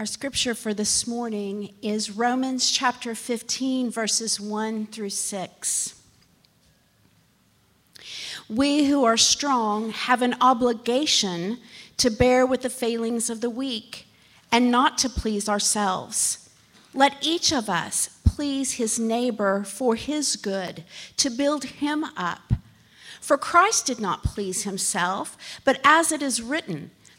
Our scripture for this morning is Romans chapter 15, verses 1 through 6. We who are strong have an obligation to bear with the failings of the weak and not to please ourselves. Let each of us please his neighbor for his good, to build him up. For Christ did not please himself, but as it is written,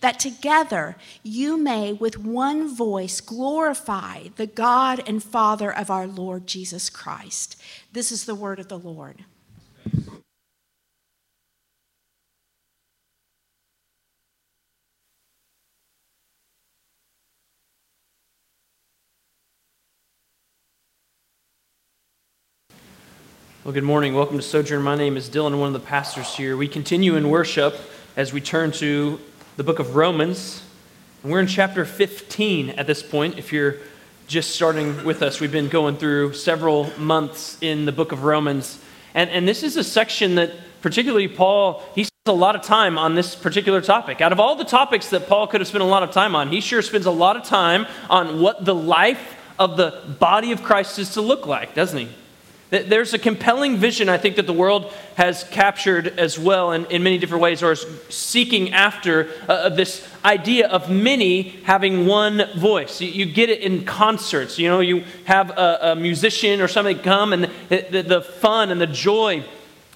that together you may with one voice glorify the God and Father of our Lord Jesus Christ. This is the word of the Lord. Well, good morning. Welcome to Sojourn. My name is Dylan, one of the pastors here. We continue in worship as we turn to the book of Romans. And we're in chapter 15 at this point. If you're just starting with us, we've been going through several months in the book of Romans. And, and this is a section that, particularly Paul, he spends a lot of time on this particular topic. Out of all the topics that Paul could have spent a lot of time on, he sure spends a lot of time on what the life of the body of Christ is to look like, doesn't he? There's a compelling vision, I think, that the world has captured as well in, in many different ways, or is seeking after uh, this idea of many having one voice. You, you, get it in concerts. You know, you have a, a musician or somebody come, and the, the, the fun and the joy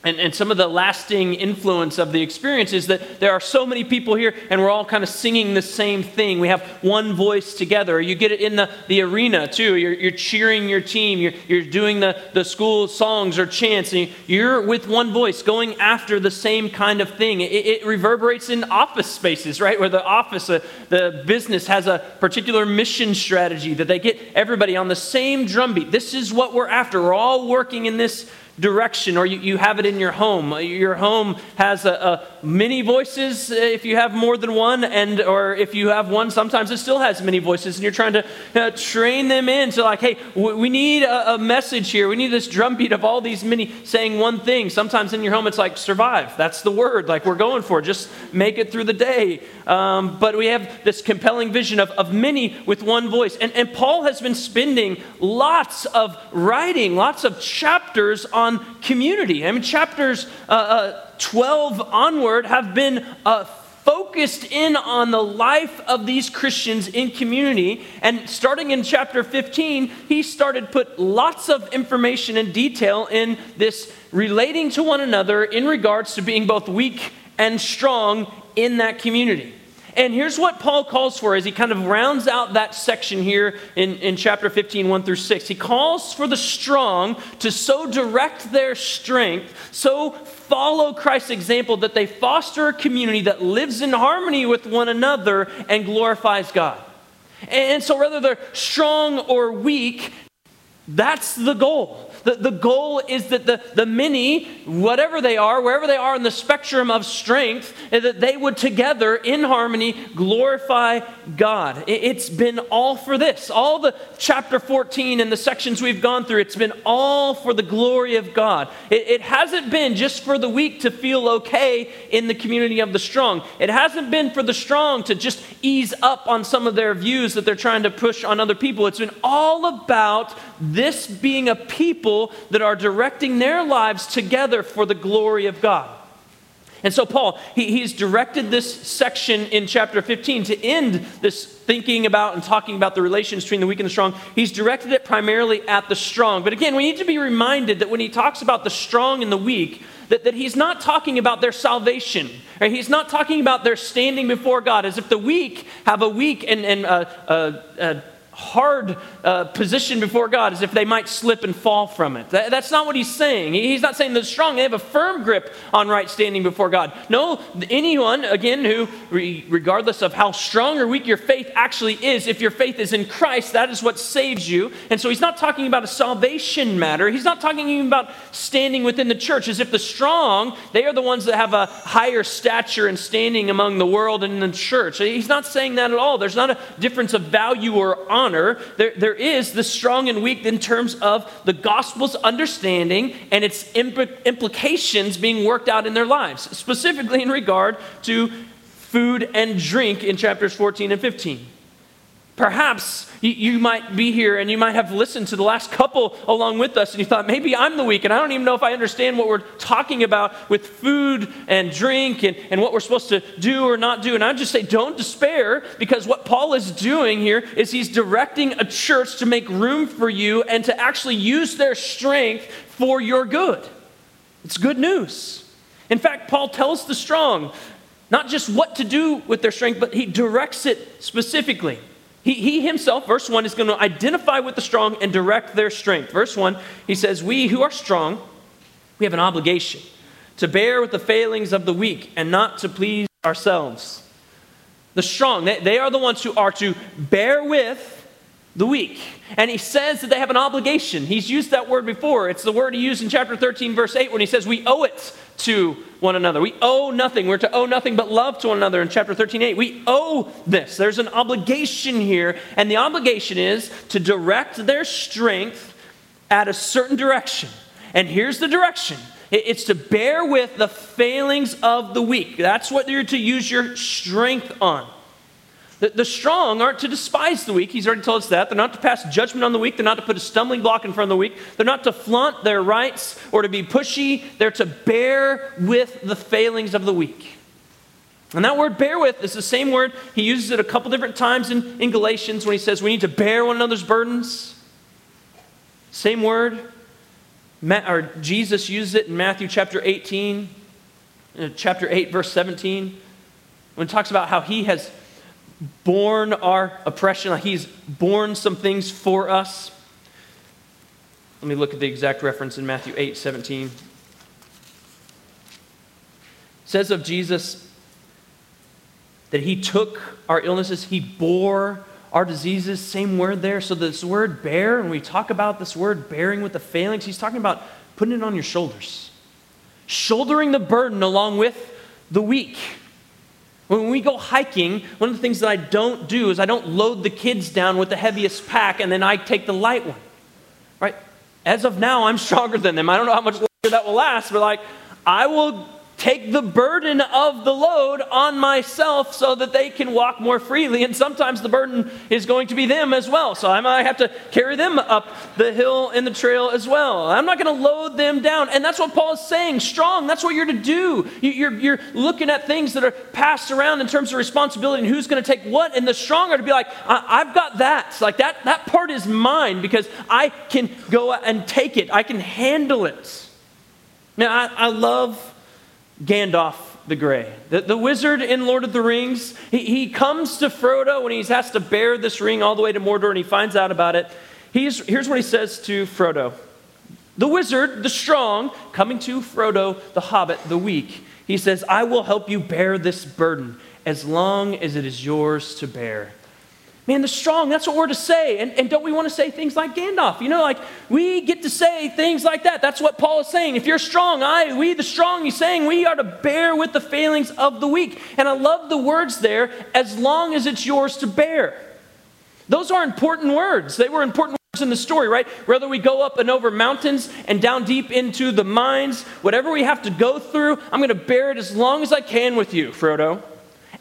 and, and some of the lasting influence of the experience is that there are so many people here and we're all kind of singing the same thing. We have one voice together. You get it in the, the arena too. You're, you're cheering your team, you're, you're doing the, the school songs or chants, and you're with one voice going after the same kind of thing. It, it reverberates in office spaces, right? Where the office, uh, the business has a particular mission strategy that they get everybody on the same drumbeat. This is what we're after. We're all working in this direction, or you, you have it in your home. Your home has a, a many voices if you have more than one, and or if you have one, sometimes it still has many voices, and you're trying to uh, train them in to like, hey, w- we need a, a, message here. We need this drumbeat of all these many saying one thing. Sometimes in your home, it's like survive. That's the word. Like we're going for. Just make it through the day. Um, but we have this compelling vision of, of many with one voice, and and Paul has been spending lots of writing, lots of chapters on community. I mean, chapters uh, uh, 12 onward have been uh, focused in on the life of these Christians in community. And starting in chapter 15, he started put lots of information and detail in this relating to one another in regards to being both weak and strong in that community. And here's what Paul calls for as he kind of rounds out that section here in, in chapter 15, 1 through 6. He calls for the strong to so direct their strength, so follow Christ's example that they foster a community that lives in harmony with one another and glorifies God. And so, whether they're strong or weak, that's the goal. The, the goal is that the, the many, whatever they are, wherever they are in the spectrum of strength, that they would together in harmony glorify God. It, it's been all for this. All the chapter 14 and the sections we've gone through, it's been all for the glory of God. It, it hasn't been just for the weak to feel okay in the community of the strong. It hasn't been for the strong to just ease up on some of their views that they're trying to push on other people. It's been all about this being a people that are directing their lives together for the glory of God. And so, Paul, he, he's directed this section in chapter 15 to end this thinking about and talking about the relations between the weak and the strong. He's directed it primarily at the strong. But again, we need to be reminded that when he talks about the strong and the weak, that, that he's not talking about their salvation. Right? He's not talking about their standing before God as if the weak have a weak and, and uh, uh, uh, hard uh, position before God as if they might slip and fall from it. That, that's not what he's saying. He's not saying the strong, they have a firm grip on right standing before God. No, anyone, again, who, regardless of how strong or weak your faith actually is, if your faith is in Christ, that is what saves you. And so he's not talking about a salvation matter. He's not talking even about standing within the church as if the strong, they are the ones that have a higher stature and standing among the world and the church. He's not saying that at all. There's not a difference of value or honor. There, there is the strong and weak in terms of the gospel's understanding and its impl- implications being worked out in their lives, specifically in regard to food and drink in chapters 14 and 15. Perhaps you, might be here and you might have listened to the last couple along with us and you thought, maybe I'm the weak and I don't even know if I understand what we're talking about with food and drink and, and what we're supposed to do or not do. And I just say, don't despair because what Paul is doing here is he's directing a church to make room for you and to actually use their strength for your good. It's good news. In fact, Paul tells the strong not just what to do with their strength, but he directs it specifically. He, he himself, verse 1, is going to identify with the strong and direct their strength. Verse 1, he says, We who are strong, we have an obligation to bear with the failings of the weak and not to please ourselves. The strong, they, they are the ones who are to bear with the weak. And he says that they have an obligation. He's used that word before. It's the word he used in chapter 13, verse 8, when he says, We owe it to one another. We owe nothing. We're to owe nothing but love to one another in chapter 13, 8. We owe this. There's an obligation here, and the obligation is to direct their strength at a certain direction. And here's the direction it's to bear with the failings of the weak. That's what you're to use your strength on. The, the, strong aren't to despise the weak. He's already told us that. They're not to pass judgment on the weak. They're not to put a stumbling block in front of the weak. They're not to flaunt their rights or to be pushy. They're to bear with the failings of the weak. And that word bear with is the same word. He uses it a couple different times in, in Galatians when he says we need to bear one another's burdens. Same word. Ma- or Jesus uses it in Matthew chapter 18, uh, chapter 8, verse 17, when he talks about how he has borne our oppression, like he's borne some things for us. Let me look at the exact reference in Matthew 8 17. It says of Jesus that he took our illnesses, he bore our diseases, same word there. So, this word bear, when we talk about this word bearing with the failings, he's talking about putting it on your shoulders, shouldering the burden along with the weak. When we go hiking, one of the things that I don't do is I don't load the kids down with the heaviest pack and then I take the light one. Right? As of now, I'm stronger than them. I don't know how much longer that will last, but like, I will take the burden of the load on myself so that they can walk more freely. And sometimes the burden is going to be them as well. So I might have to carry them up the hill and the trail as well. I'm not going to load them down. And that's what Paul is saying strong. That's what you're to do. You're, you're looking at things that are passed around in terms of responsibility and who's going to take what. And the strong are to be like, I've got that. Like that, that part is mine because I can go and take it, I can handle it. Now, I, I love Gandalf the Grey. The, the wizard in Lord of the Rings, he, he comes to Frodo when he has to bear this ring all the way to Mordor and he finds out about it. He's, here's what he says to Frodo The wizard, the strong, coming to Frodo, the hobbit, the weak. He says, I will help you bear this burden as long as it is yours to bear. Man, the strong, that's what we're to say. And, and don't we want to say things like Gandalf? You know, like we get to say things like that. That's what Paul is saying. If you're strong, I, we the strong, he's saying we are to bear with the failings of the weak. And I love the words there, as long as it's yours to bear. Those are important words. They were important words in the story, right? Whether we go up and over mountains and down deep into the mines, whatever we have to go through, I'm going to bear it as long as I can with you, Frodo.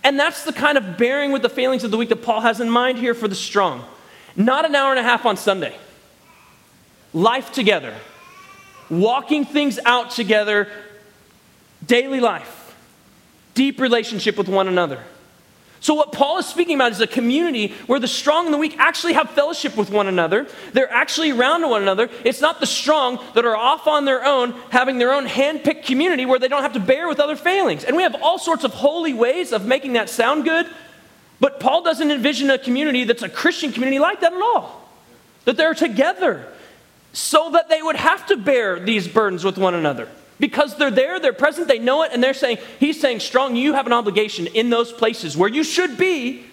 And that's the kind of bearing with the failings of the weak that Paul has in mind here for the strong. Not an hour and a half on Sunday. Life together. Walking things out together. Daily life. Deep relationship with one another. So, what Paul is speaking about is a community where the strong and the weak actually have fellowship with one another. They're actually around one another. It's not the strong that are off on their own, having their own hand picked community where they don't have to bear with other failings. And we have all sorts of holy ways of making that sound good. But Paul doesn't envision a community that's a Christian community like that at all. That they're together so that they would have to bear these burdens with one another. Because they're there, they're present, they know it, and they're saying, He's saying, strong, you have an obligation in those places where you should be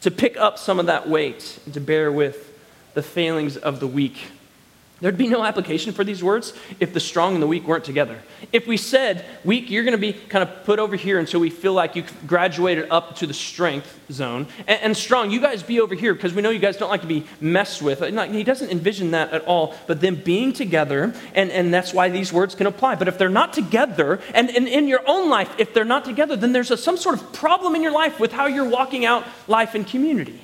to pick up some of that weight and to bear with the failings of the weak. There'd be no application for these words if the strong and the weak weren't together. If we said, weak, you're going to be kind of put over here until we feel like you graduated up to the strength zone, and, and strong, you guys be over here because we know you guys don't like to be messed with. He doesn't envision that at all, but them being together, and, and that's why these words can apply. But if they're not together, and, and in your own life, if they're not together, then there's a, some sort of problem in your life with how you're walking out life in community.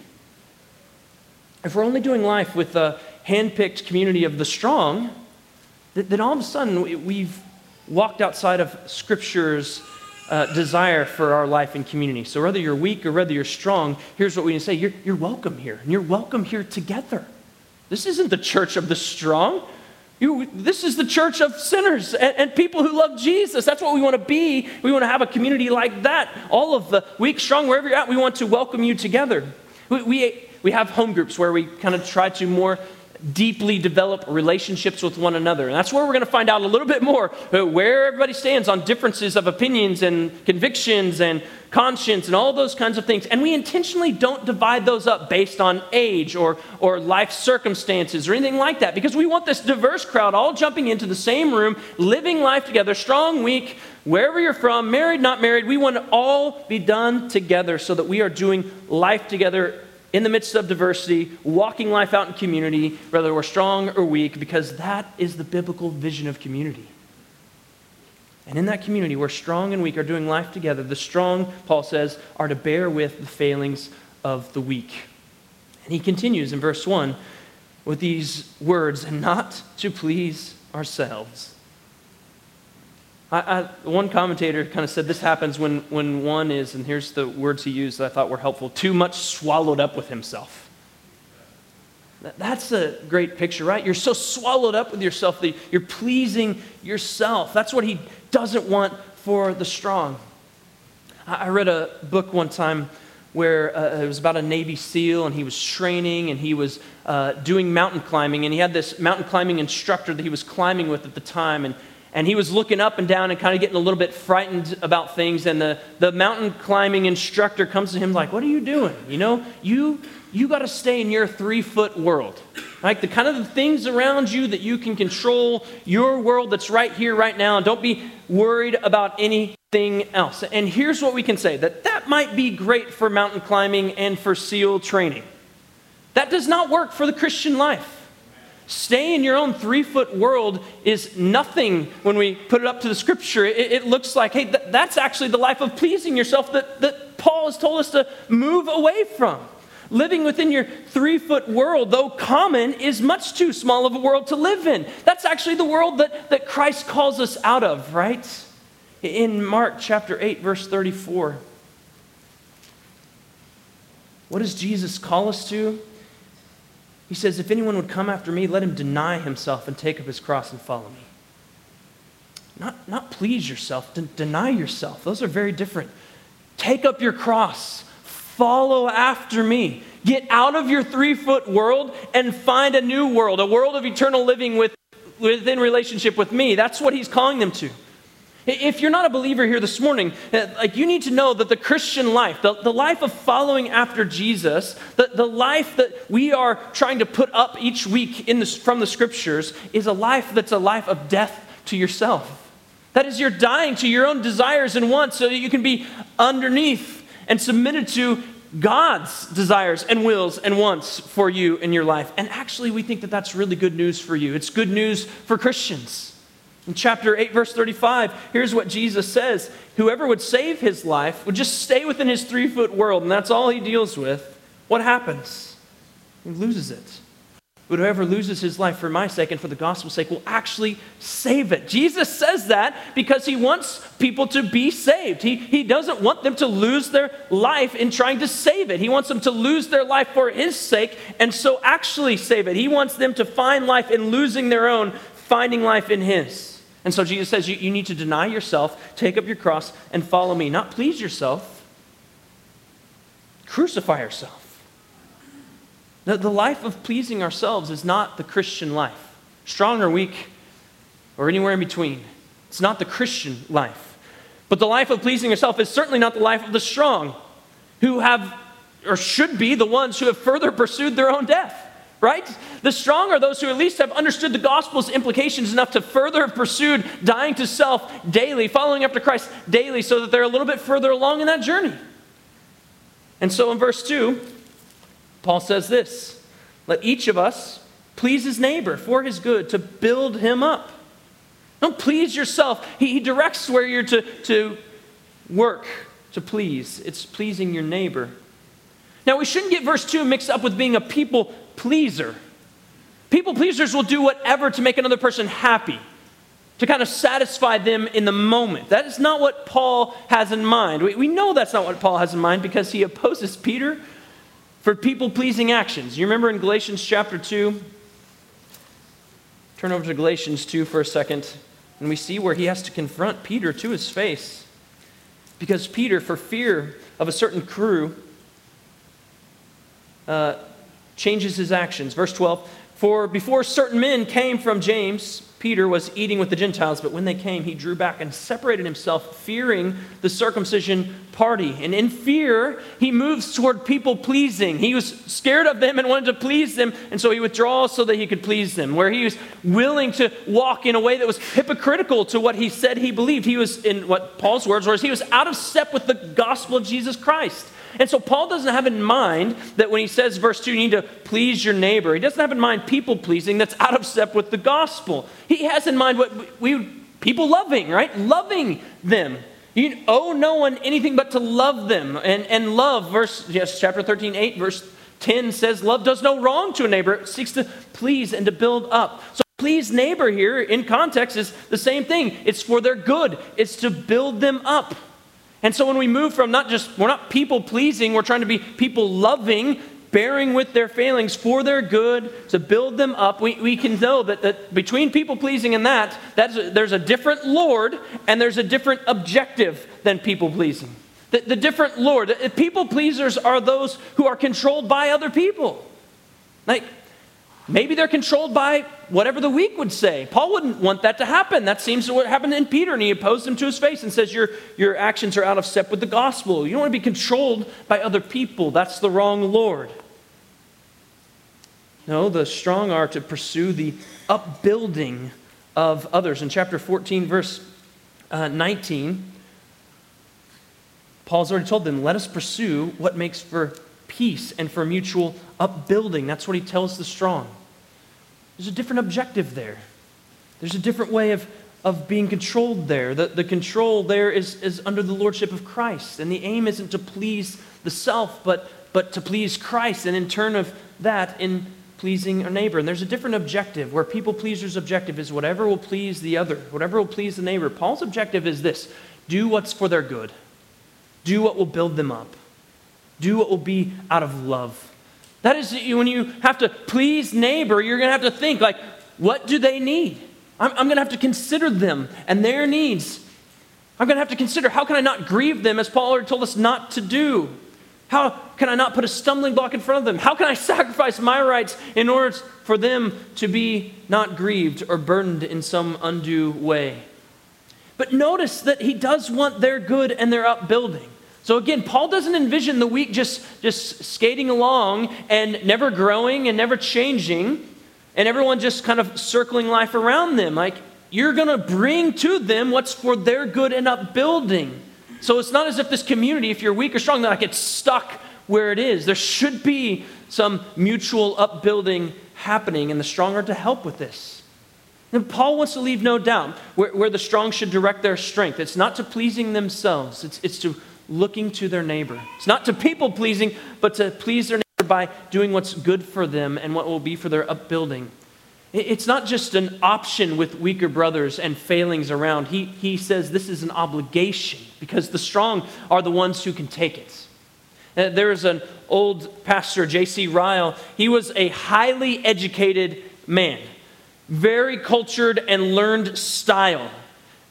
If we're only doing life with a handpicked community of the strong, then all of a sudden we've walked outside of Scripture's uh, desire for our life and community. So whether you're weak or whether you're strong, here's what we to say you're, you're welcome here, and you're welcome here together. This isn't the church of the strong. You, this is the church of sinners and, and, people who love Jesus. That's what we want to be. We want to have a community like that. All of the weak, strong, wherever you're at, we want to welcome you together. We, we, we have home groups where we kind of try to more deeply develop relationships with one another. And that's where we're going to find out a little bit more where everybody stands on differences of opinions and convictions and conscience and all those kinds of things. And we intentionally don't divide those up based on age or, or life circumstances or anything like that because we want this diverse crowd all jumping into the same room, living life together, strong, weak, wherever you're from, married, not married. We want to all be done together so that we are doing life together in the midst of diversity, walking life out in community, whether we're strong or weak, because that is the biblical vision of community. And in that community where strong and weak are doing life together, the strong, Paul says, are to bear with the failings of the weak. And he continues in verse 1 with these words, and not to please ourselves. I, I, one commentator kind of said this happens when, when one is, and here's the words he used that I thought were helpful, too much swallowed up with himself. That's a great picture, right? You're so swallowed up with yourself that you're pleasing yourself. That's what he doesn't want for the strong. I read a book one time where uh, it was about a Navy SEAL and he was training and he was uh, doing mountain climbing and he had this mountain climbing instructor that he was climbing with at the time. And and he was looking up and down and kind of getting a little bit frightened about things. And the, the mountain climbing instructor comes to him like what are you doing? You know you you got to stay in your three foot world. Like the kind of the things around you that you can control your world that's right here right now. And don't be worried about anything else. And here's what we can say that that might be great for mountain climbing and for seal training. That does not work for the christian life Stay in your own three foot world is nothing when we put it up to the scripture. It, it looks like, hey, th- that's actually the life of pleasing yourself that, that Paul has told us to move away from. Living within your three foot world, though common, is much too small of a world to live in. That's actually the world that, that Christ calls us out of, right? In Mark chapter 8, verse 34. What does Jesus call us to? He says, If anyone would come after me, let him deny himself and take up his cross and follow me. Not, not please yourself, de- deny yourself. Those are very different. Take up your cross, follow after me. Get out of your three foot world and find a new world, a world of eternal living with, within relationship with me. That's what he's calling them to. If you're not a believer here this morning, uh, like you need to know that the Christian life, the, the life of following after Jesus, the, the life that we are trying to put up each week in from the scriptures, is a life that's a life of death to yourself. That is, you're dying to your own desires and wants so that you can be underneath and submitted to God's desires and wills and wants for you in your life. And actually, we think that that's really good news for you. It's good news for Christians. In chapter 8, verse 35, here's what Jesus says Whoever would save his life would just stay within his three foot world, and that's all he deals with. What happens? He loses it. But whoever loses his life for my sake and for the gospel's sake will actually save it. Jesus says that because he wants people to be saved. He, he doesn't want them to lose their life in trying to save it. He wants them to lose their life for his sake and so actually save it. He wants them to find life in losing their own, finding life in his. And so Jesus says, you, you need to deny yourself, take up your cross, and follow me. Not please yourself. crucify yourself. The, the life of pleasing ourselves is not the Christian life. Strong or weak, or anywhere in between. It's not the Christian life. But the life of pleasing yourself is certainly not the life of the strong, who have, or should be, the ones who have further pursued their own death right? The strong are those who at least have understood the gospel's implications enough to further have pursued dying to self daily, following after Christ daily, so that they're a little bit further along in that journey. And so in verse 2, Paul says this Let each of us please his neighbor for his good, to build him up. Don't please yourself. He, he directs where you're to, to work to please, it's pleasing your neighbor. Now, we shouldn't get verse 2 mixed up with being a people pleaser. People pleasers will do whatever to make another person happy, to kind of satisfy them in the moment. That is not what Paul has in mind. We, we know that's not what Paul has in mind because he opposes Peter for people pleasing actions. You remember in Galatians chapter 2? Turn over to Galatians 2 for a second, and we see where he has to confront Peter to his face. Because Peter, for fear of a certain crew, uh, changes his actions. Verse 12 For before certain men came from James, Peter was eating with the Gentiles, but when they came, he drew back and separated himself, fearing the circumcision party. And in fear, he moves toward people pleasing. He was scared of them and wanted to please them, and so he withdraws so that he could please them. Where he was willing to walk in a way that was hypocritical to what he said he believed. He was, in what Paul's words was, he was out of step with the gospel of Jesus Christ. And so Paul doesn't have in mind that when he says, verse 2, you need to please your neighbor, he doesn't have in mind people pleasing that's out of step with the gospel. He has in mind what we, people loving, right? Loving them. You owe no one anything but to love them. And, and love, verse, yes, chapter 13, 8, verse 10 says, Love does no wrong to a neighbor, it seeks to please and to build up. So, please neighbor here in context is the same thing. It's for their good, it's to build them up. And so when we move from not just, we're not people pleasing, we're trying to be people loving, bearing with their failings for their good, to build them up, we, we can know that, that between people pleasing and that, that's a, there's a different Lord and there's a different objective than people pleasing. The, the different Lord, people pleasers are those who are controlled by other people. Like, Maybe they're controlled by whatever the weak would say. Paul wouldn't want that to happen. That seems to what happened in Peter, and he opposed him to his face and says, your, your actions are out of step with the gospel. You don't want to be controlled by other people. That's the wrong Lord. No, the strong are to pursue the upbuilding of others. In chapter 14, verse uh, 19, Paul's already told them, let us pursue what makes for peace and for mutual upbuilding. That's what he tells the strong. There's a different objective there. There's a different way of, of being controlled there. The, the control there is, is under the lordship of Christ. And the aim isn't to please the self, but, but to please Christ. And in turn of that, in pleasing our neighbor. And there's a different objective where people pleasers' objective is whatever will please the other, whatever will please the neighbor. Paul's objective is this do what's for their good, do what will build them up, do what will be out of love. That is, when you have to please neighbor, you're going to have to think, like, what do they need? I'm, I'm going to have to consider them and their needs. I'm going to have to consider how can I not grieve them, as Paul already told us not to do? How can I not put a stumbling block in front of them? How can I sacrifice my rights in order for them to be not grieved or burdened in some undue way? But notice that he does want their good and their upbuilding. So again, Paul doesn't envision the weak just, just skating along and never growing and never changing, and everyone just kind of circling life around them. Like, you're going to bring to them what's for their good and upbuilding. So it's not as if this community, if you're weak or strong, that like it's stuck where it is. There should be some mutual upbuilding happening, and the strong are to help with this. And Paul wants to leave no doubt where, where the strong should direct their strength. It's not to pleasing themselves, it's, it's to looking to their neighbor. It's not to people pleasing, but to please their neighbor by doing what's good for them and what will be for their upbuilding. It's not just an option with weaker brothers and failings around. He, he says this is an obligation because the strong are the ones who can take it. Uh, there is an old pastor, J.C. Ryle. He was a highly educated man, very cultured and learned style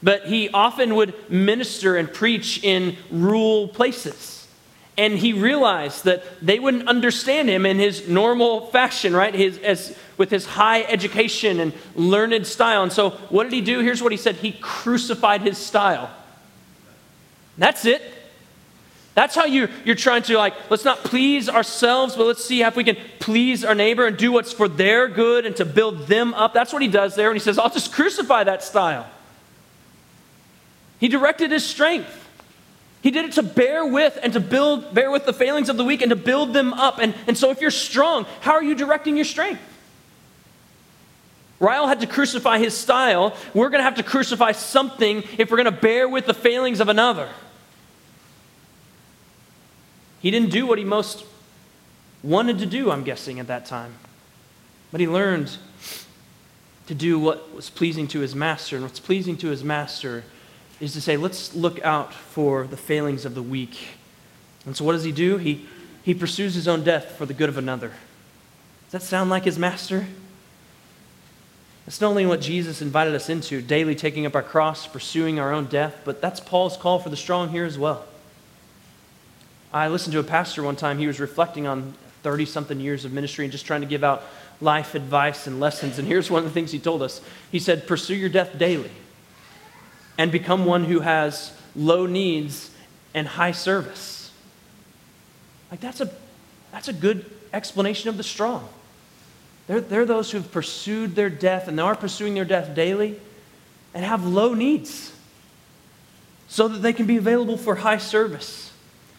but he often would minister and preach in rural places. and he realized that they wouldn't understand him in his normal fashion, right? His, as, with his high education and learned style. And so, what did he do? Here's what he said He crucified his style. That's it. That's how you, you're trying to, like, let's not please ourselves, but let's see if we can please our neighbor and do what's for their good and to build them up. That's what he does there. And he says, I'll just crucify that style. He directed his strength. He did it to bear with and to build, bear with the failings of the weak and to build them up. And, and so if you're strong, how are you directing your strength? Ryle had to crucify his style. We're going to have to crucify something if we're going to bear with the failings of another. He didn't do what he most wanted to do, I'm guessing, at that time. But he learned to do what was pleasing to his master. And what's pleasing to his master is to say, let's look out for the failings of the weak. And so, what does he do? He, he pursues his own death for the good of another. Does that sound like his master? That's not only what Jesus invited us into, daily taking up our cross, pursuing our own death, but that's Paul's call for the strong here as well. I listened to a pastor one time, he was reflecting on 30 something years of ministry and just trying to give out life advice and lessons. And here's one of the things he told us He said, Pursue your death daily and become one who has low needs and high service. Like, that's a, that's a good explanation of the strong. They're, they're those who've pursued their death and they are pursuing their death daily and have low needs so that they can be available for high service.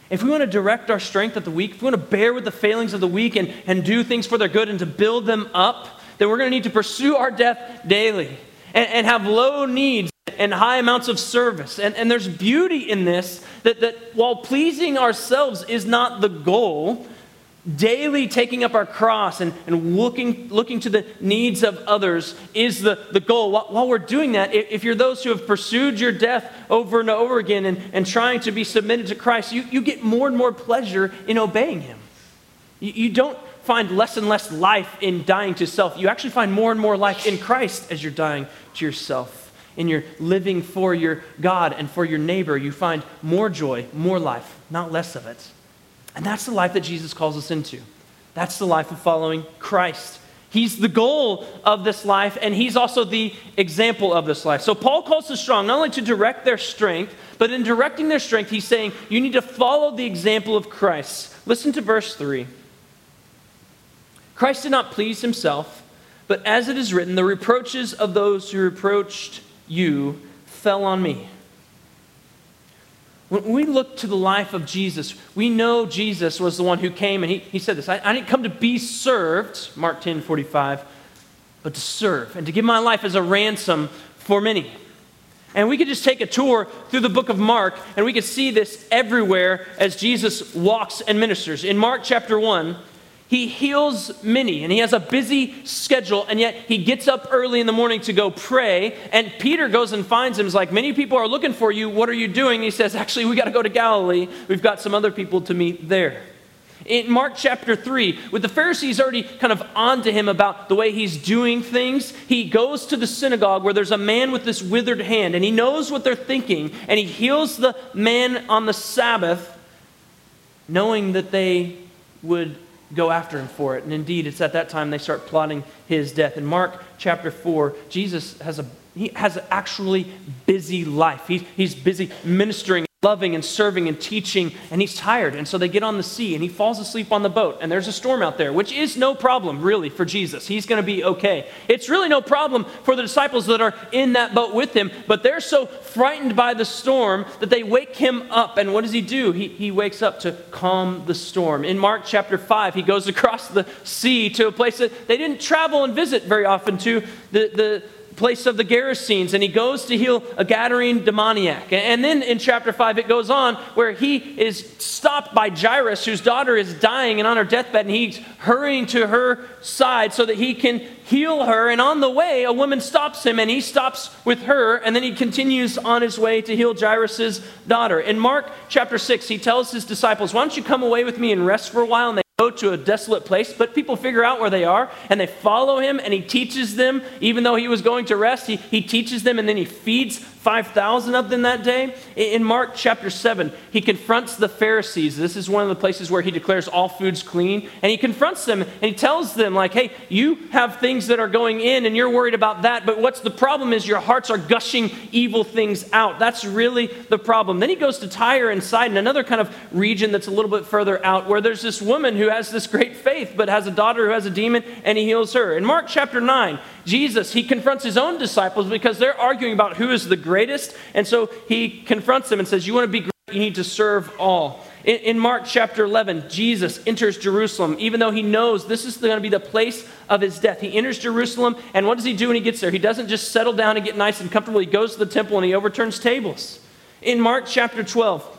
If we want to direct our strength at the weak, if we want to bear with the failings of the weak and, and do things for their good and to build them up, then we're going to need to pursue our death daily and, and have low needs and high amounts of service. And, and there's beauty in this that, that while pleasing ourselves is not the goal, daily taking up our cross and, and looking, looking to the needs of others is the, the goal. While, while, we're doing that, if, you're those who have pursued your death over and over again and, and trying to be submitted to Christ, you, you get more and more pleasure in obeying Him. You, you don't find less and less life in dying to self. You actually find more and more life in Christ as you're dying to yourself in your living for your God and for your neighbor, you find more joy, more life, not less of it. And that's the life that Jesus calls us into. That's the life of following Christ. He's the goal of this life, and he's also the example of this life. So, Paul calls the strong not only to direct their strength, but in directing their strength, he's saying you need to follow the example of Christ. Listen to verse 3. Christ did not please himself, but as it is written, the reproaches of those who reproached you fell on me. When we look to the life of Jesus, we know Jesus was the one who came and he, he said this I, I didn't come to be served, Mark 10 45, but to serve and to give my life as a ransom for many. And we could just take a tour through the book of Mark and we could see this everywhere as Jesus walks and ministers. In Mark chapter 1, he heals many, and he has a busy schedule, and yet he gets up early in the morning to go pray. And Peter goes and finds him. He's like, Many people are looking for you. What are you doing? He says, Actually, we got to go to Galilee. We've got some other people to meet there. In Mark chapter 3, with the Pharisees already kind of on to him about the way he's doing things, he goes to the synagogue where there's a man with this withered hand, and he knows what they're thinking, and he heals the man on the Sabbath, knowing that they would go after him for it. And indeed, it's at that time they start plotting his death. In Mark chapter 4, Jesus has a he has an actually busy life. He, he's busy ministering loving and serving and teaching, and he's tired. And so they get on the sea, and he falls asleep on the boat. And there's a storm out there, which is no problem, really, for Jesus. He's going to be okay. It's really no problem for the disciples that are in that boat with him, but they're so frightened by the storm that they wake him up. And what does he do? He, he wakes up to calm the storm. In Mark chapter 5, he goes across the sea to a place that they didn't travel and visit very often to. The, the, place of the Gerasenes, and he goes to heal a Gadarene demoniac. And then in chapter 5, it goes on where he is stopped by Jairus, whose daughter is dying and on her deathbed, and he's hurrying to her side so that he can heal her. And on the way, a woman stops him, and he stops with her, and then he continues on his way to heal Jairus' daughter. In Mark chapter 6, he tells his disciples, Why don't you come away with me and rest for a while? Go to a desolate place, but people figure out where they are and they follow him and he teaches them, even though he was going to rest, he, he teaches them and then he feeds 5,000 of them that day. In Mark chapter 7, he confronts the Pharisees. This is one of the places where he declares all foods clean. And he confronts them and he tells them, like, hey, you have things that are going in and you're worried about that, but what's the problem is your hearts are gushing evil things out. That's really the problem. Then he goes to Tyre and Sidon, another kind of region that's a little bit further out, where there's this woman who has this great faith, but has a daughter who has a demon, and he heals her. In Mark chapter 9, Jesus, he confronts his own disciples because they're arguing about who is the greatest. And so he confronts them and says, You want to be great, you need to serve all. In, in Mark chapter 11, Jesus enters Jerusalem, even though he knows this is going to be the place of his death. He enters Jerusalem, and what does he do when he gets there? He doesn't just settle down and get nice and comfortable. He goes to the temple and he overturns tables. In Mark chapter 12,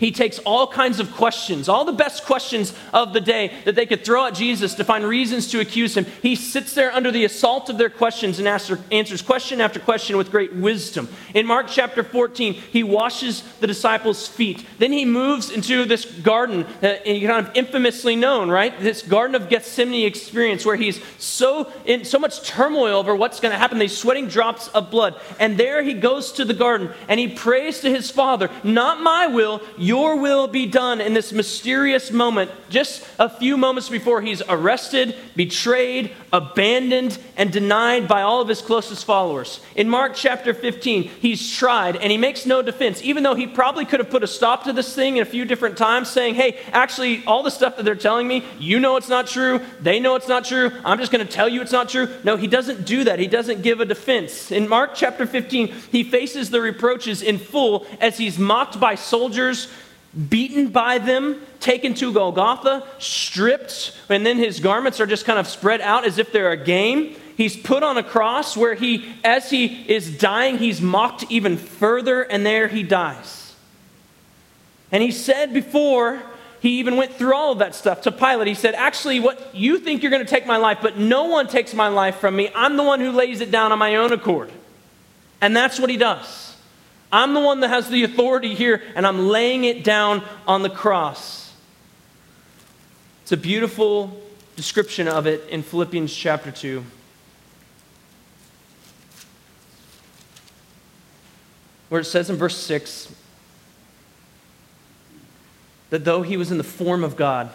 he takes all kinds of questions, all the best questions of the day that they could throw at Jesus to find reasons to accuse him. He sits there under the assault of their questions and answers question after question with great wisdom. In Mark chapter 14, he washes the disciples' feet. Then he moves into this garden, uh, kind of infamously known, right? This Garden of Gethsemane experience where he's so in so much turmoil over what's going to happen. These sweating drops of blood. And there he goes to the garden and he prays to his Father, Not my will, your will be done in this mysterious moment, just a few moments before he's arrested, betrayed, abandoned, and denied by all of his closest followers. In Mark chapter 15, he's tried and he makes no defense, even though he probably could have put a stop to this thing in a few different times, saying, Hey, actually, all the stuff that they're telling me, you know it's not true. They know it's not true. I'm just going to tell you it's not true. No, he doesn't do that. He doesn't give a defense. In Mark chapter 15, he faces the reproaches in full as he's mocked by soldiers beaten by them, taken to Golgotha, stripped, and then his garments are just kind of spread out as if they're a game. He's put on a cross where he, as he is dying, he's mocked even further, and there he dies. And he said before he even went through all of that stuff to Pilate, he said, Actually, what you think you're going to take my life, but no one takes my life from me. I'm the one who lays it down on my own accord. And that's what he does. I'm the one that has the authority here, and I'm laying it down on the cross. It's a beautiful description of it in Philippians chapter 2. Where it says in verse 6 that though he was in the form of God,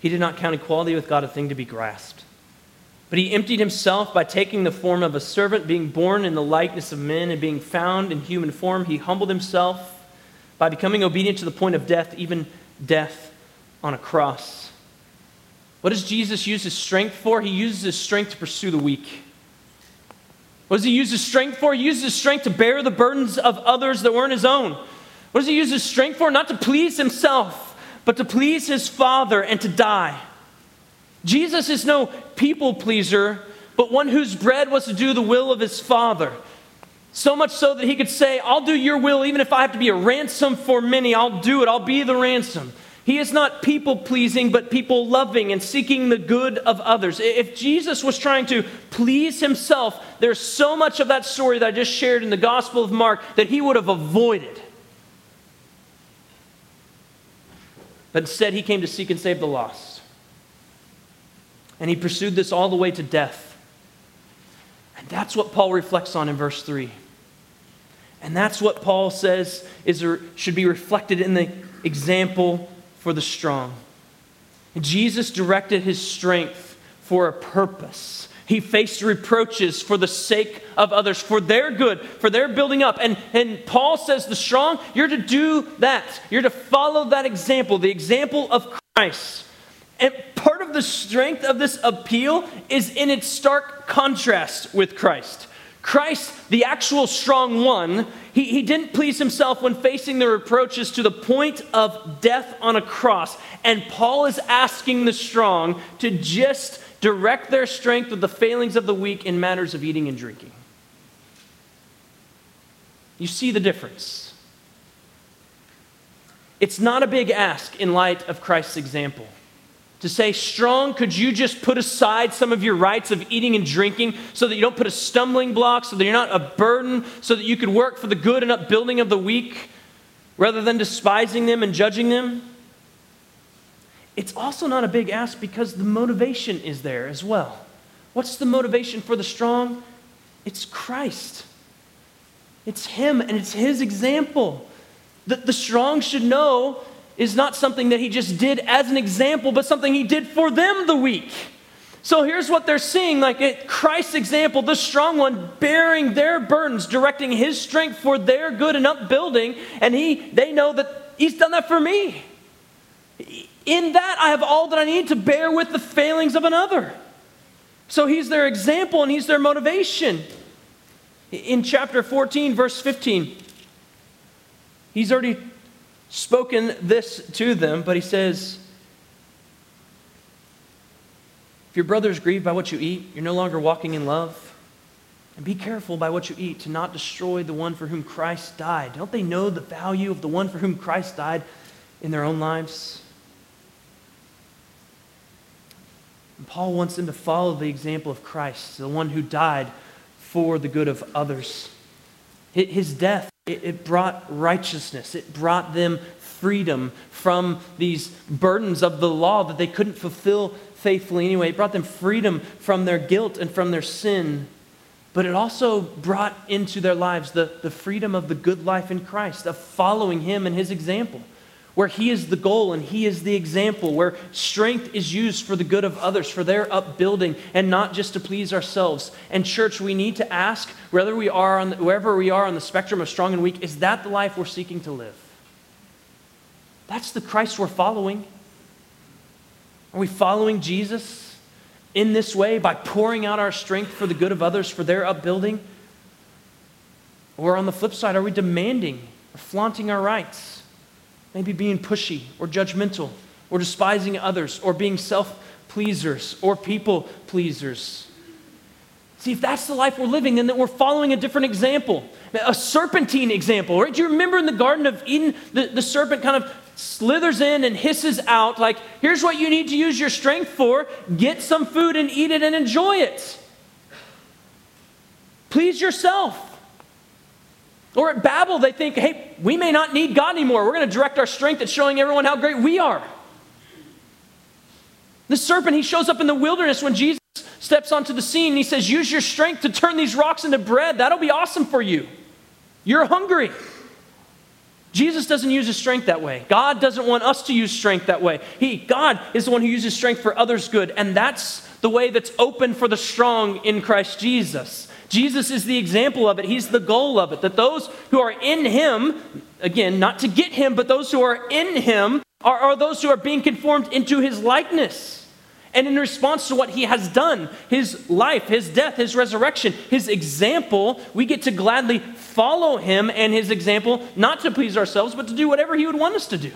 he did not count equality with God a thing to be grasped but he emptied himself by taking the form of a servant, being born in the likeness of men, and being found in human form. He humbled himself by becoming obedient to the point of death, even death on a cross. What does Jesus use his strength for? He uses his strength to pursue the weak. What does he use his strength for? He uses his strength to bear the burdens of others that weren't his own. What does he use his strength for? Not to please himself, but to please his Father and to die. Jesus is no people pleaser, but one whose bread was to do the will of his Father. So much so that he could say, I'll do your will, even if I have to be a ransom for many, I'll do it, I'll be the ransom. He is not people pleasing, but people loving and seeking the good of others. If Jesus was trying to please himself, there's so much of that story that I just shared in the Gospel of Mark that he would have avoided. But instead, he came to seek and save the lost. And he pursued this all the way to death. And that's what Paul reflects on in verse 3. And that's what Paul says is or should be reflected in the example for the strong. Jesus directed his strength for a purpose. He faced reproaches for the sake of others, for their good, for their building up. And, and Paul says, the strong, you're to do that. You're to follow that example, the example of Christ. And part of the strength of this appeal is in its stark contrast with Christ. Christ, the actual strong one, he, he didn't please himself when facing the reproaches to the point of death on a cross. And Paul is asking the strong to just direct their strength with the failings of the weak in matters of eating and drinking. You see the difference. It's not a big ask in light of Christ's example to say, Strong, could you just put aside some of your rights of eating and drinking so that you don't put a stumbling block, so that you're not a burden, so that you could work for the good and upbuilding of the weak rather than despising them and judging them? it's also not a big ask because the motivation is there as well. What's the motivation for the strong? It's Christ. It's Him and it's His example. That the strong should know is not something that He just did as an example, but something He did for them the weak. So here's what they're seeing like it, Christ's example, the strong one bearing their burdens, directing his strength for their good and upbuilding, and he they know that he's done that for me. In that I have all that I need to bear with the failings of another. So he's their example and he's their motivation. In chapter 14, verse 15, he's already spoken this to them, but he says, If your brother is grieved by what you eat, you're no longer walking in love. And be careful by what you eat to not destroy the one for whom Christ died. Don't they know the value of the one for whom Christ died in their own lives? And Paul wants them to follow the example of Christ, the one who died for the good of others. His death, it brought righteousness, it brought them freedom from these burdens of the law that they couldn't fulfill faithfully anyway. It brought them freedom from their guilt and from their sin. But it also brought into their lives the, the freedom of the good life in Christ, of following Him and His example, where He is the goal and He is the example, where strength is used for the good of others, for their upbuilding, and not just to please ourselves. And, church, we need to ask whether we are on wherever we are on the spectrum of strong and weak, is that the life we're seeking to live? That's the Christ we're following. Are we following Jesus in this way by pouring out our strength for the good of others, for their upbuilding? Or on the flip side, are we demanding or flaunting our rights? Maybe being pushy or judgmental or despising others or being self pleasers or people pleasers. See, if that's the life we're living, then that we're following a different example, a serpentine example, right? Do you remember in the Garden of Eden, the, the serpent kind of slithers in and hisses out, like, here's what you need to use your strength for get some food and eat it and enjoy it. Please yourself. Or at Babel, they think, hey, we may not need God anymore. We're going to direct our strength at showing everyone how great we are. The serpent, he shows up in the wilderness when Jesus steps onto the scene and he says, Use your strength to turn these rocks into bread. That'll be awesome for you. You're hungry. Jesus doesn't use his strength that way. God doesn't want us to use strength that way. He, God is the one who uses strength for others' good, and that's the way that's open for the strong in Christ Jesus. Jesus is the example of it. He's the goal of it. That those who are in him, again, not to get him, but those who are in him are, are those who are being conformed into his likeness. And in response to what he has done, his life, his death, his resurrection, his example, we get to gladly follow him and his example, not to please ourselves, but to do whatever he would want us to do.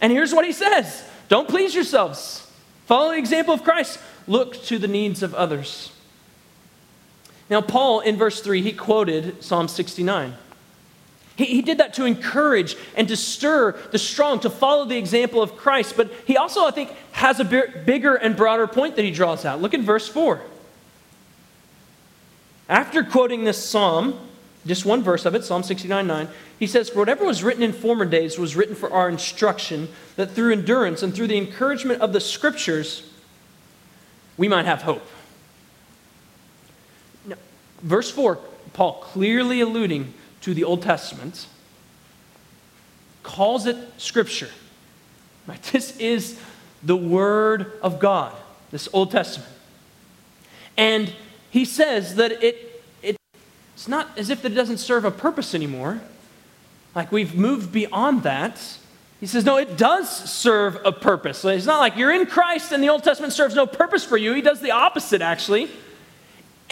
And here's what he says Don't please yourselves. Follow the example of Christ. Look to the needs of others. Now, Paul, in verse 3, he quoted Psalm 69. He, he did that to encourage and to stir the strong to follow the example of Christ. But he also, I think, has a bigger and broader point that he draws out. Look at verse 4. After quoting this psalm, just one verse of it, Psalm 69 9, he says, For whatever was written in former days was written for our instruction, that through endurance and through the encouragement of the scriptures, we might have hope. Verse 4, Paul clearly alluding to the Old Testament, calls it Scripture. Right? This is the Word of God, this Old Testament. And he says that it, it, it's not as if it doesn't serve a purpose anymore. Like we've moved beyond that. He says, no, it does serve a purpose. It's not like you're in Christ and the Old Testament serves no purpose for you. He does the opposite, actually.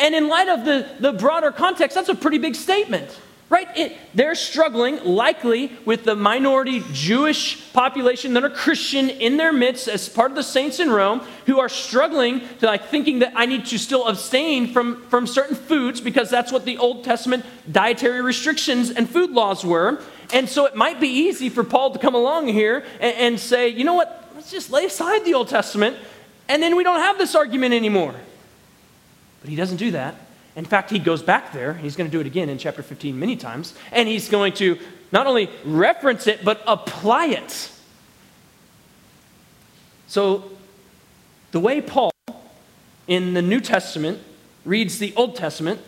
And in light of the, the broader context, that's a pretty big statement right? It, they're struggling, likely, with the minority Jewish population that are Christian in their midst as part of the saints in Rome who are struggling to like thinking that I need to still abstain from, from certain foods because that's what the Old Testament dietary restrictions and food laws were. And so it might be easy for Paul to come along here and, and say, you know what, let's just lay aside the Old Testament and then we don't have this argument anymore. But he doesn't do that. In fact, he goes back there, he's going to do it again in chapter 15 many times, and he's going to not only reference it, but apply it. So, the way Paul in the New Testament reads the Old Testament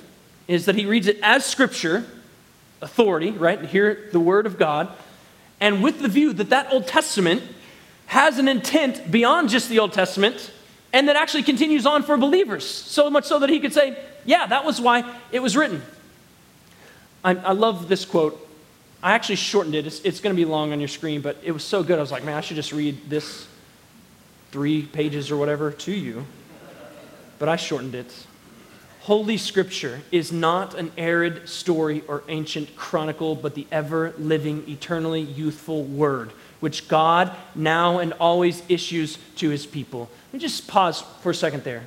is that he reads it as Scripture, authority, right? Hear the Word of God, and with the view that that Old Testament has an intent beyond just the Old Testament and that actually continues on for believers. So much so that he could say, yeah, that was why it was written. I, I love this quote. I actually shortened it. It's, it's going to be long on your screen, but it was so good. I was like, man, I should just read this three pages or whatever to you. But I shortened it. Holy Scripture is not an arid story or ancient chronicle, but the ever living, eternally youthful Word, which God now and always issues to His people. Let me just pause for a second there.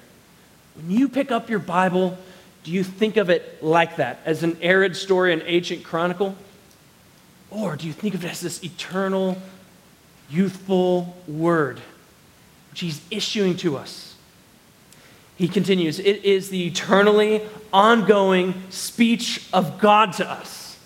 When you pick up your Bible, do you think of it like that, as an arid story, an ancient chronicle? Or do you think of it as this eternal, youthful Word, which He's issuing to us? He continues, it is the eternally ongoing speech of God to us.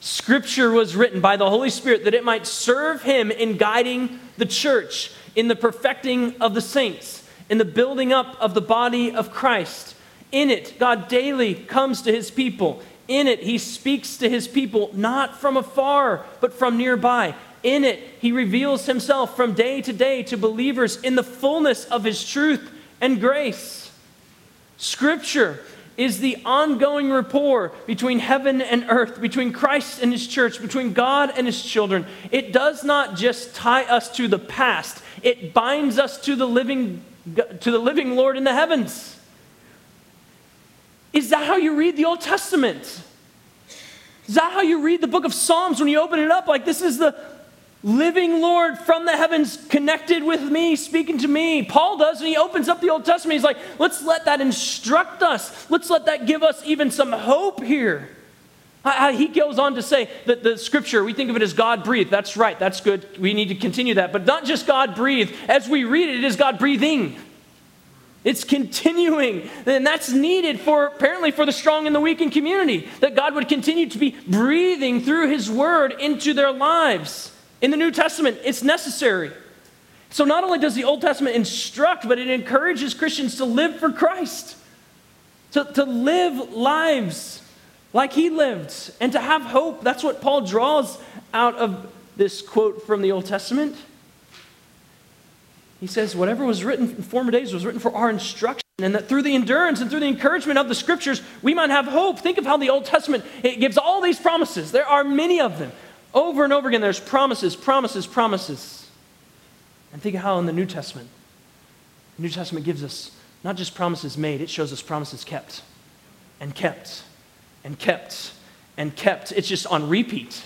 Scripture was written by the Holy Spirit that it might serve him in guiding the church, in the perfecting of the saints, in the building up of the body of Christ. In it, God daily comes to his people. In it, he speaks to his people, not from afar, but from nearby. In it, he reveals himself from day to day to believers in the fullness of his truth and grace. Scripture is the ongoing rapport between heaven and earth, between Christ and his church, between God and his children. It does not just tie us to the past, it binds us to the living, to the living Lord in the heavens. Is that how you read the Old Testament? Is that how you read the book of Psalms when you open it up? Like, this is the, living Lord from the heavens connected with me, speaking to me. Paul does, and he opens up the Old Testament. He's like, let's let that instruct us. Let's let that give us even some hope here. He goes on to say that the scripture, we think of it as God breathed. That's right, that's good. We need to continue that. But not just God breathed. As we read it, it is God breathing. It's continuing. And that's needed for apparently for the strong and the weak in community. That God would continue to be breathing through his word into their lives. In the New Testament, it's necessary. So not only does the Old Testament instruct, but it encourages Christians to live for Christ, to, to live lives like he lived, and to have hope. That's what Paul draws out of this quote from the Old Testament. He says, Whatever was written in former days was written for our instruction, and that through the endurance and through the encouragement of the scriptures, we might have hope. Think of how the Old Testament it gives all these promises. There are many of them. Over and over again, there's promises, promises, promises. And think of how in the New Testament, the New Testament gives us not just promises made, it shows us promises kept and kept and kept and kept. It's just on repeat.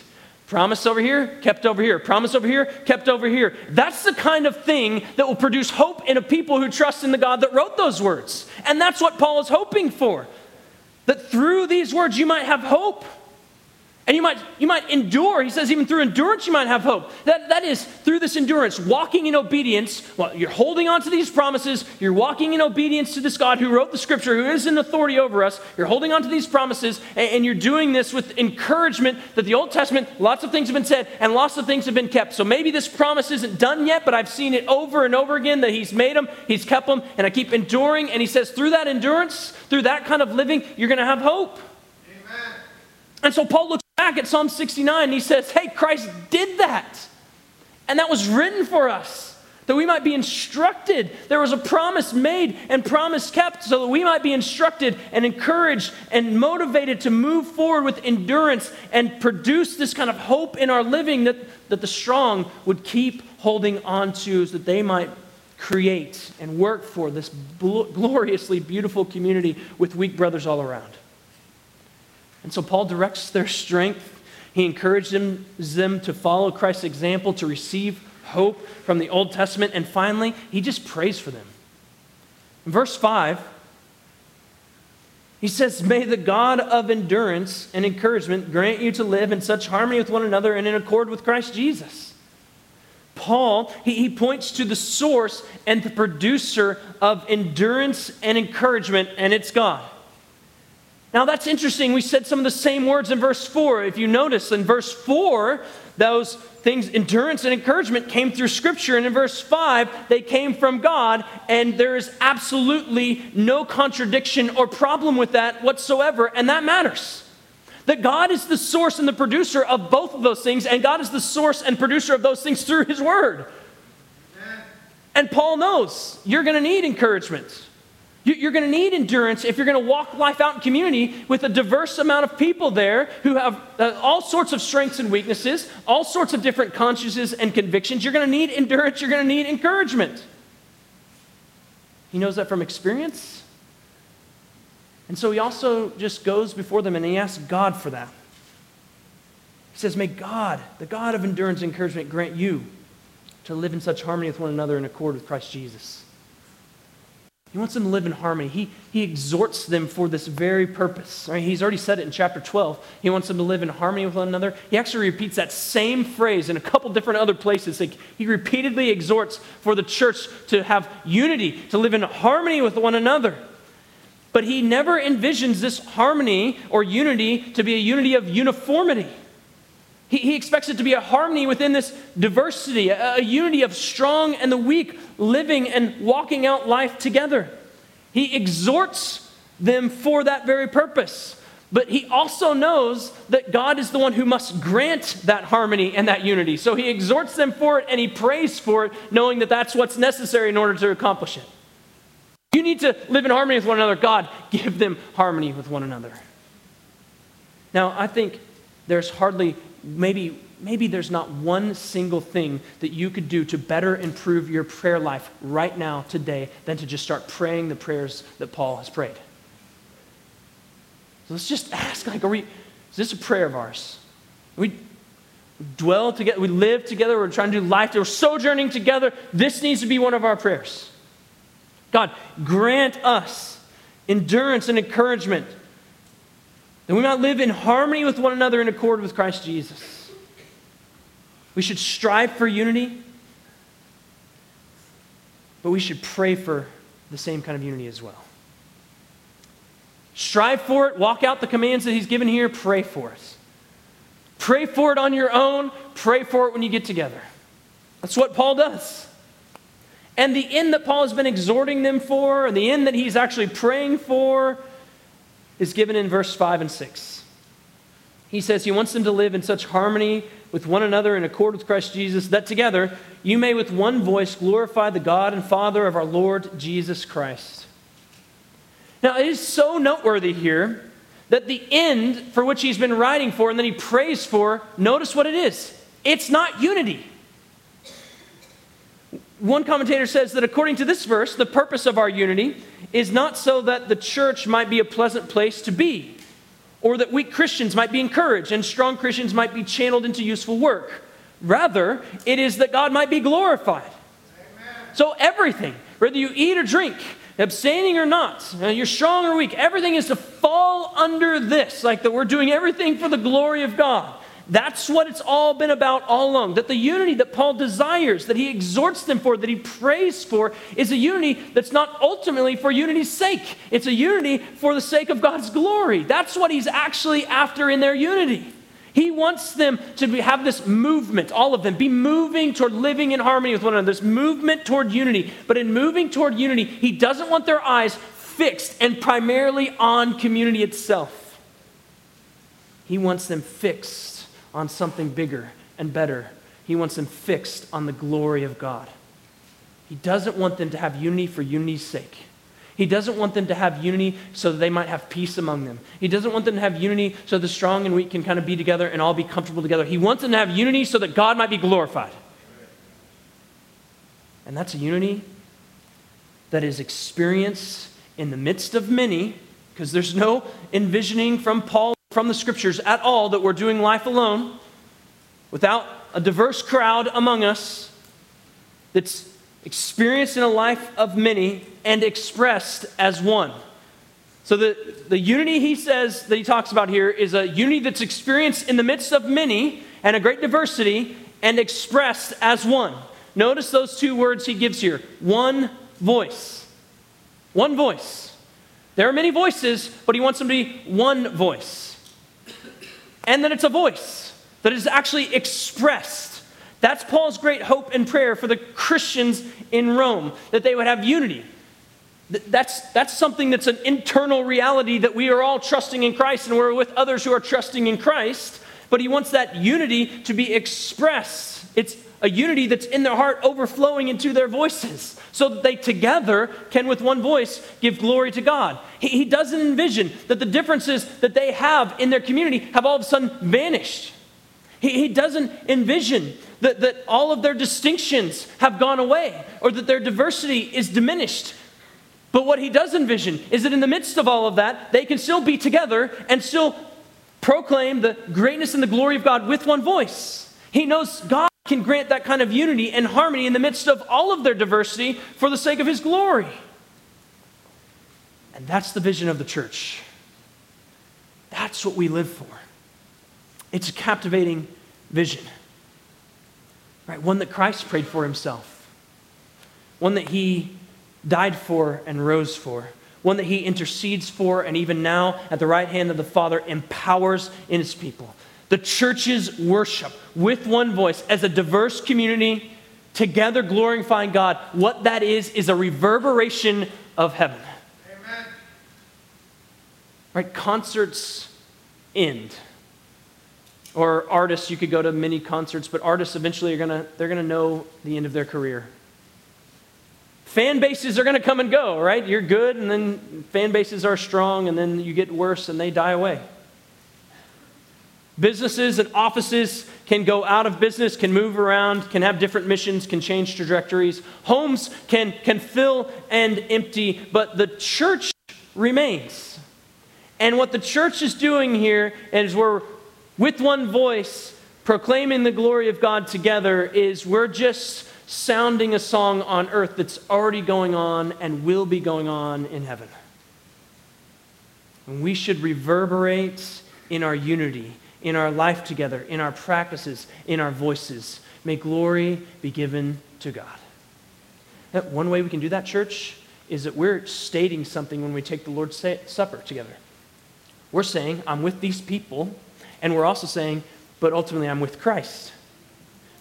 Promise over here, kept over here. Promise over here, kept over here. That's the kind of thing that will produce hope in a people who trust in the God that wrote those words. And that's what Paul is hoping for. That through these words you might have hope. And you might, you might endure. He says, even through endurance, you might have hope. That, that is, through this endurance, walking in obedience, well, you're holding on to these promises, you're walking in obedience to this God who wrote the scripture, who is in authority over us. You're holding on to these promises, and, and you're doing this with encouragement that the Old Testament, lots of things have been said, and lots of things have been kept. So maybe this promise isn't done yet, but I've seen it over and over again that He's made them, He's kept them, and I keep enduring. And He says, through that endurance, through that kind of living, you're going to have hope. Amen. And so Paul looks back at Psalm 69, he says, Hey, Christ did that. And that was written for us, that we might be instructed. There was a promise made and promise kept, so that we might be instructed and encouraged and motivated to move forward with endurance and produce this kind of hope in our living that, that the strong would keep holding on to, so that they might create and work for this gloriously beautiful community with weak brothers all around. And so Paul directs their strength. He encourages them, to follow Christ's example, to receive hope from the Old Testament. And finally, he just prays for them. In verse 5, he says, May the God of endurance and encouragement grant you to live in such harmony with one another and in accord with Christ Jesus. Paul, he, he points to the source and the producer of endurance and encouragement, and it's God. Now that's interesting. We said some of the same words in verse 4. If you notice, in verse 4, those things, endurance and encouragement, came through Scripture. And in verse 5, they came from God. And there is absolutely no contradiction or problem with that whatsoever. And that matters. That God is the source and the producer of both of those things. And God is the source and producer of those things through His Word. And Paul knows you're going to need encouragement. You're going to need endurance if you're going to walk life out in community with a diverse amount of people there who have uh, all sorts of strengths and weaknesses, all sorts of different consciences and convictions. You're going to need endurance, you're going to need encouragement. He knows that from experience. And so he also just goes before them and he asks God for that. He says, May God, the God of endurance and encouragement, grant you to live in such harmony with one another in accord with Christ Jesus he wants them to live in harmony. He, he exhorts them for this very purpose. Right? He's already said it in chapter 12. He wants them to live in harmony with one another. He actually repeats that same phrase in a couple different other places. Like he repeatedly exhorts for the church to have unity, to live in harmony with one another. But he never envisions this harmony or unity to be a unity of uniformity. He, he expects it to be a harmony within this diversity, a, a unity of strong and the weak living and walking out life together. He exhorts them for that very purpose. But he also knows that God is the one who must grant that harmony and that unity. So he exhorts them for it and he prays for it, knowing that that's what's necessary in order to accomplish it. You need to live in harmony with one another. God, give them harmony with one another. Now, I think there's hardly maybe, maybe there's not one single thing that you could do to better improve your prayer life right now, today, than to just start praying the prayers that Paul has prayed. So let's just ask, like, are we, is this a prayer of ours? We dwell together, we live together, we're trying to do life, we're sojourning together. This needs to be one of our prayers. God, grant us endurance and encouragement that we might live in harmony with one another in accord with Christ Jesus. We should strive for unity, but we should pray for the same kind of unity as well. Strive for it, walk out the commands that He's given here, pray for it. Pray for it on your own, pray for it when you get together. That's what Paul does. And the end that Paul has been exhorting them for, and the end that he's actually praying for, is given in verse 5 and 6. He says he wants them to live in such harmony with one another in accord with Christ Jesus that together you may with one voice glorify the God and Father of our Lord Jesus Christ. Now, it is so noteworthy here that the end for which he's been writing for and that he prays for, notice what it is it's not unity. One commentator says that according to this verse, the purpose of our unity is not so that the church might be a pleasant place to be, or that weak Christians might be encouraged and strong Christians might be channeled into useful work. Rather, it is that God might be glorified. Amen. So, everything, whether you eat or drink, abstaining or not, uh, you're strong or weak, everything is to fall under this, like that we're doing everything for the glory of God. That's what it's all been about all along. That the unity that Paul desires, that he exhorts them for, that he prays for, is a unity that's not ultimately for unity's sake. It's a unity for the sake of God's glory. That's what he's actually after in their unity. He wants them to be, have this movement, all of them, be moving toward living in harmony with one another, this movement toward unity. But in moving toward unity, he doesn't want their eyes fixed and primarily on community itself. He wants them fixed on something bigger and better. He wants them fixed on the glory of God. He doesn't want them to have unity for unity's sake. He doesn't want them to have unity so that they might have peace among them. He doesn't want them to have unity so the strong and weak can kind of be together and all be comfortable together. He wants them to have unity so that God might be glorified. And that's a unity that is experienced in the midst of many, because there's no envisioning from Paul from the scriptures at all that we're doing life alone, without a diverse crowd among us that's experienced in a life of many and expressed as one. So, the, the unity he says that he talks about here is a unity that's experienced in the midst of many and a great diversity and expressed as one. Notice those two words he gives here one voice. One voice. There are many voices, but he wants them to be one voice. And then it's a voice that is actually expressed. That's Paul's great hope and prayer for the Christians in Rome, that they would have unity. That's, that's something that's an internal reality that we are all trusting in Christ and we're with others who are trusting in Christ. But he wants that unity to be expressed. It's a unity that's in their heart overflowing into their voices so that they together can, with one voice, give glory to God. He, he doesn't envision that the differences that they have in their community have all of a sudden vanished. He, he doesn't envision that, that all of their distinctions have gone away or that their diversity is diminished. But what he does envision is that in the midst of all of that, they can still be together and still proclaim the greatness and the glory of God with one voice. He knows God can grant that kind of unity and harmony in the midst of all of their diversity for the sake of his glory. And that's the vision of the church. That's what we live for. It's a captivating vision. Right? One that Christ prayed for himself. One that he died for and rose for. One that he intercedes for and even now at the right hand of the Father empowers in his people the church's worship with one voice as a diverse community, together glorifying God, what that is, is a reverberation of heaven. Amen. Right? Concerts end. Or artists, you could go to many concerts, but artists eventually are gonna, they're gonna know the end of their career. Fan bases are gonna come and go, right? You're good, and then fan bases are strong, and then you get worse and they die away. Businesses and offices can go out of business, can move around, can have different missions, can change trajectories. Homes can, can fill and empty, but the church remains. And what the church is doing here is we're with one voice proclaiming the glory of God together is we're just sounding a song on earth that's already going on and will be going on in heaven. And we should reverberate in our unity in our life together, in our practices, in our voices. May glory be given to God. One way we can do that, church, is that we're stating something when we take the Lord's Supper together. We're saying, I'm with these people, and we're also saying, but ultimately I'm with Christ.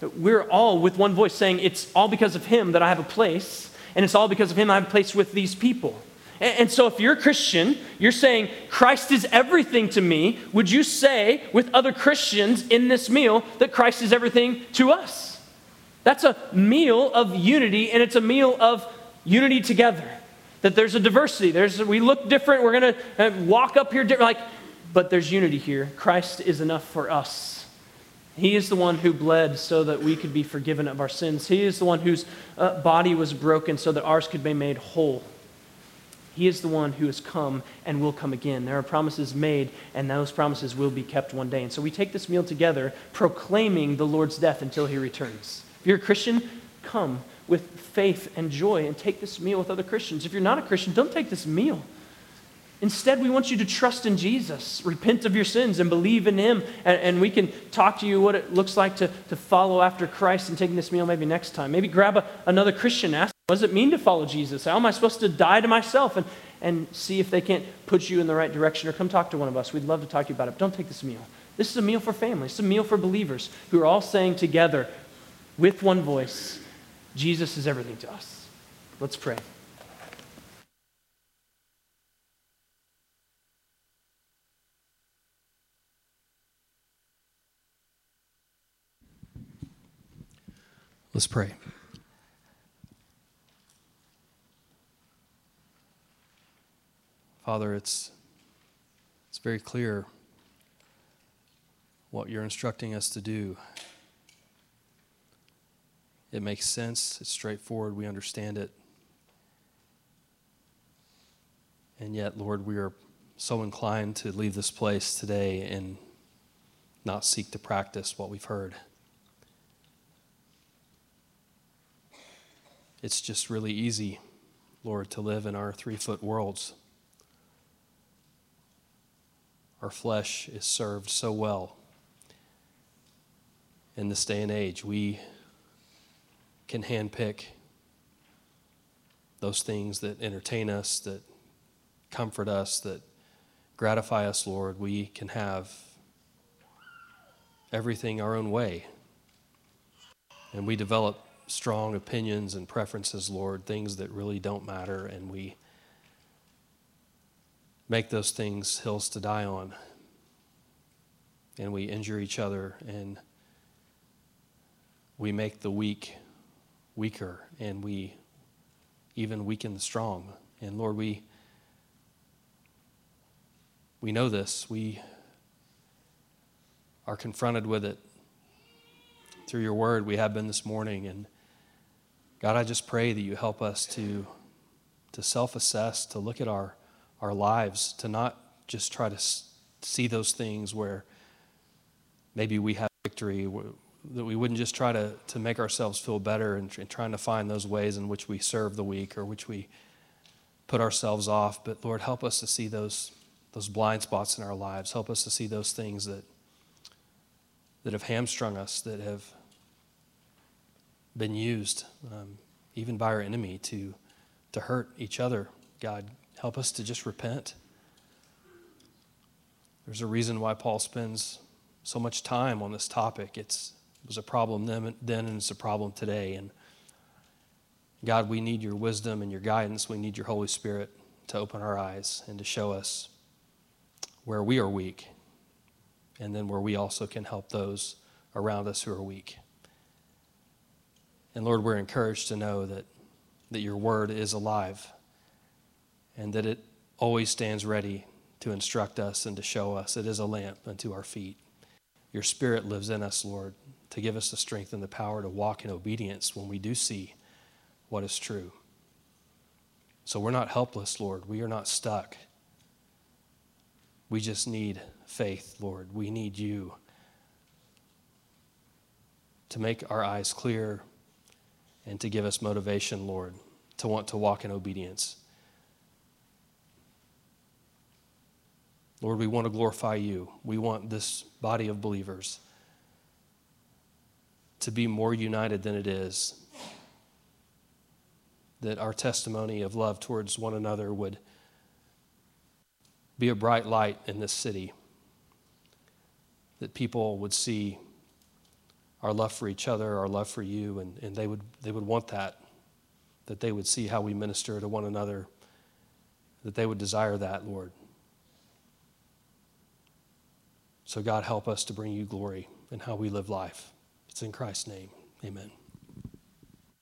We're all with one voice saying, it's all because of Him that I have a place, and it's all because of Him I have a place with these people. And so, if you're a Christian, you're saying, Christ is everything to me, would you say with other Christians in this meal that Christ is everything to us? That's a meal of unity, and it's a meal of unity together. That there's a diversity. There's, we look different. We're going to uh, walk up here different. Like, but there's unity here. Christ is enough for us. He is the one who bled so that we could be forgiven of our sins. He is the one whose uh, body was broken so that ours could be made whole. He is the one who has come and will come again. There are promises made, and those promises will be kept one day. And so we take this meal together, proclaiming the Lord's death until he returns. If you're a Christian, come with faith and joy and take this meal with other Christians. If you're not a Christian, don't take this meal. Instead, we want you to trust in Jesus, repent of your sins, and believe in Him. And, and, we can talk to you what it looks like to, to follow after Christ and taking this meal maybe next time. Maybe grab a, another Christian, ask what does it mean to follow Jesus? How am I supposed to die to myself and, and see if they can't put you in the right direction? Or come talk to one of us. We'd love to talk to you about it. Don't take this meal. This is a meal for families, it's a meal for believers who are all saying together with one voice, Jesus is everything to us. Let's pray. Let's pray. Father, it's, it's very clear what you're instructing us to do. It makes sense, it's straightforward, we understand it. And yet, Lord, we are so inclined to leave this place today and not seek to practice what we've heard. It's just really easy, Lord, to live in our three foot worlds. Our flesh is served so well in this day and age. We can handpick those things that entertain us, that comfort us, that gratify us, Lord, we can have everything our own way. And we develop strong opinions and preferences, Lord, things that really don't matter, and we make those things hills to die on. And we injure each other, and we make the weak weaker, and we even weaken the strong. And Lord, we we know this. We are confronted with it through your word. We have been this morning. And God, I just pray that you help us to, to self assess, to look at our, our lives, to not just try to see those things where maybe we have victory, that we wouldn't just try to, to make ourselves feel better and, and trying to find those ways in which we serve the weak or which we put ourselves off. But Lord, help us to see those, those blind spots in our lives. Help us to see those things that that have hamstrung us, that have been used, um, even by our enemy, to, to hurt each other. God, help us to just repent. There's a reason why Paul spends so much time on this topic. It's, it was a problem then, then and it's a problem today. And God, we need your wisdom and your guidance. We need your Holy Spirit to open our eyes and to show us where we are weak and then where we also can help those around us who are weak. And Lord, we're encouraged to know that, that your word is alive and that it always stands ready to instruct us and to show us. It is a lamp unto our feet. Your spirit lives in us, Lord, to give us the strength and the power to walk in obedience when we do see what is true. So we're not helpless, Lord. We are not stuck. We just need faith, Lord. We need you to make our eyes clear and to give us motivation, Lord, to want to walk in obedience. Lord, we want to glorify you. We want this body of believers to be more united than it is. That our testimony of love towards one another would be a bright light in this city that people would see our love for each other, our love for you, and, and they, would, they would want that, that they would see how we minister to one another, that they would desire that, Lord. So, God, help us to bring you glory in how we live life. It's in Christ's name. Amen.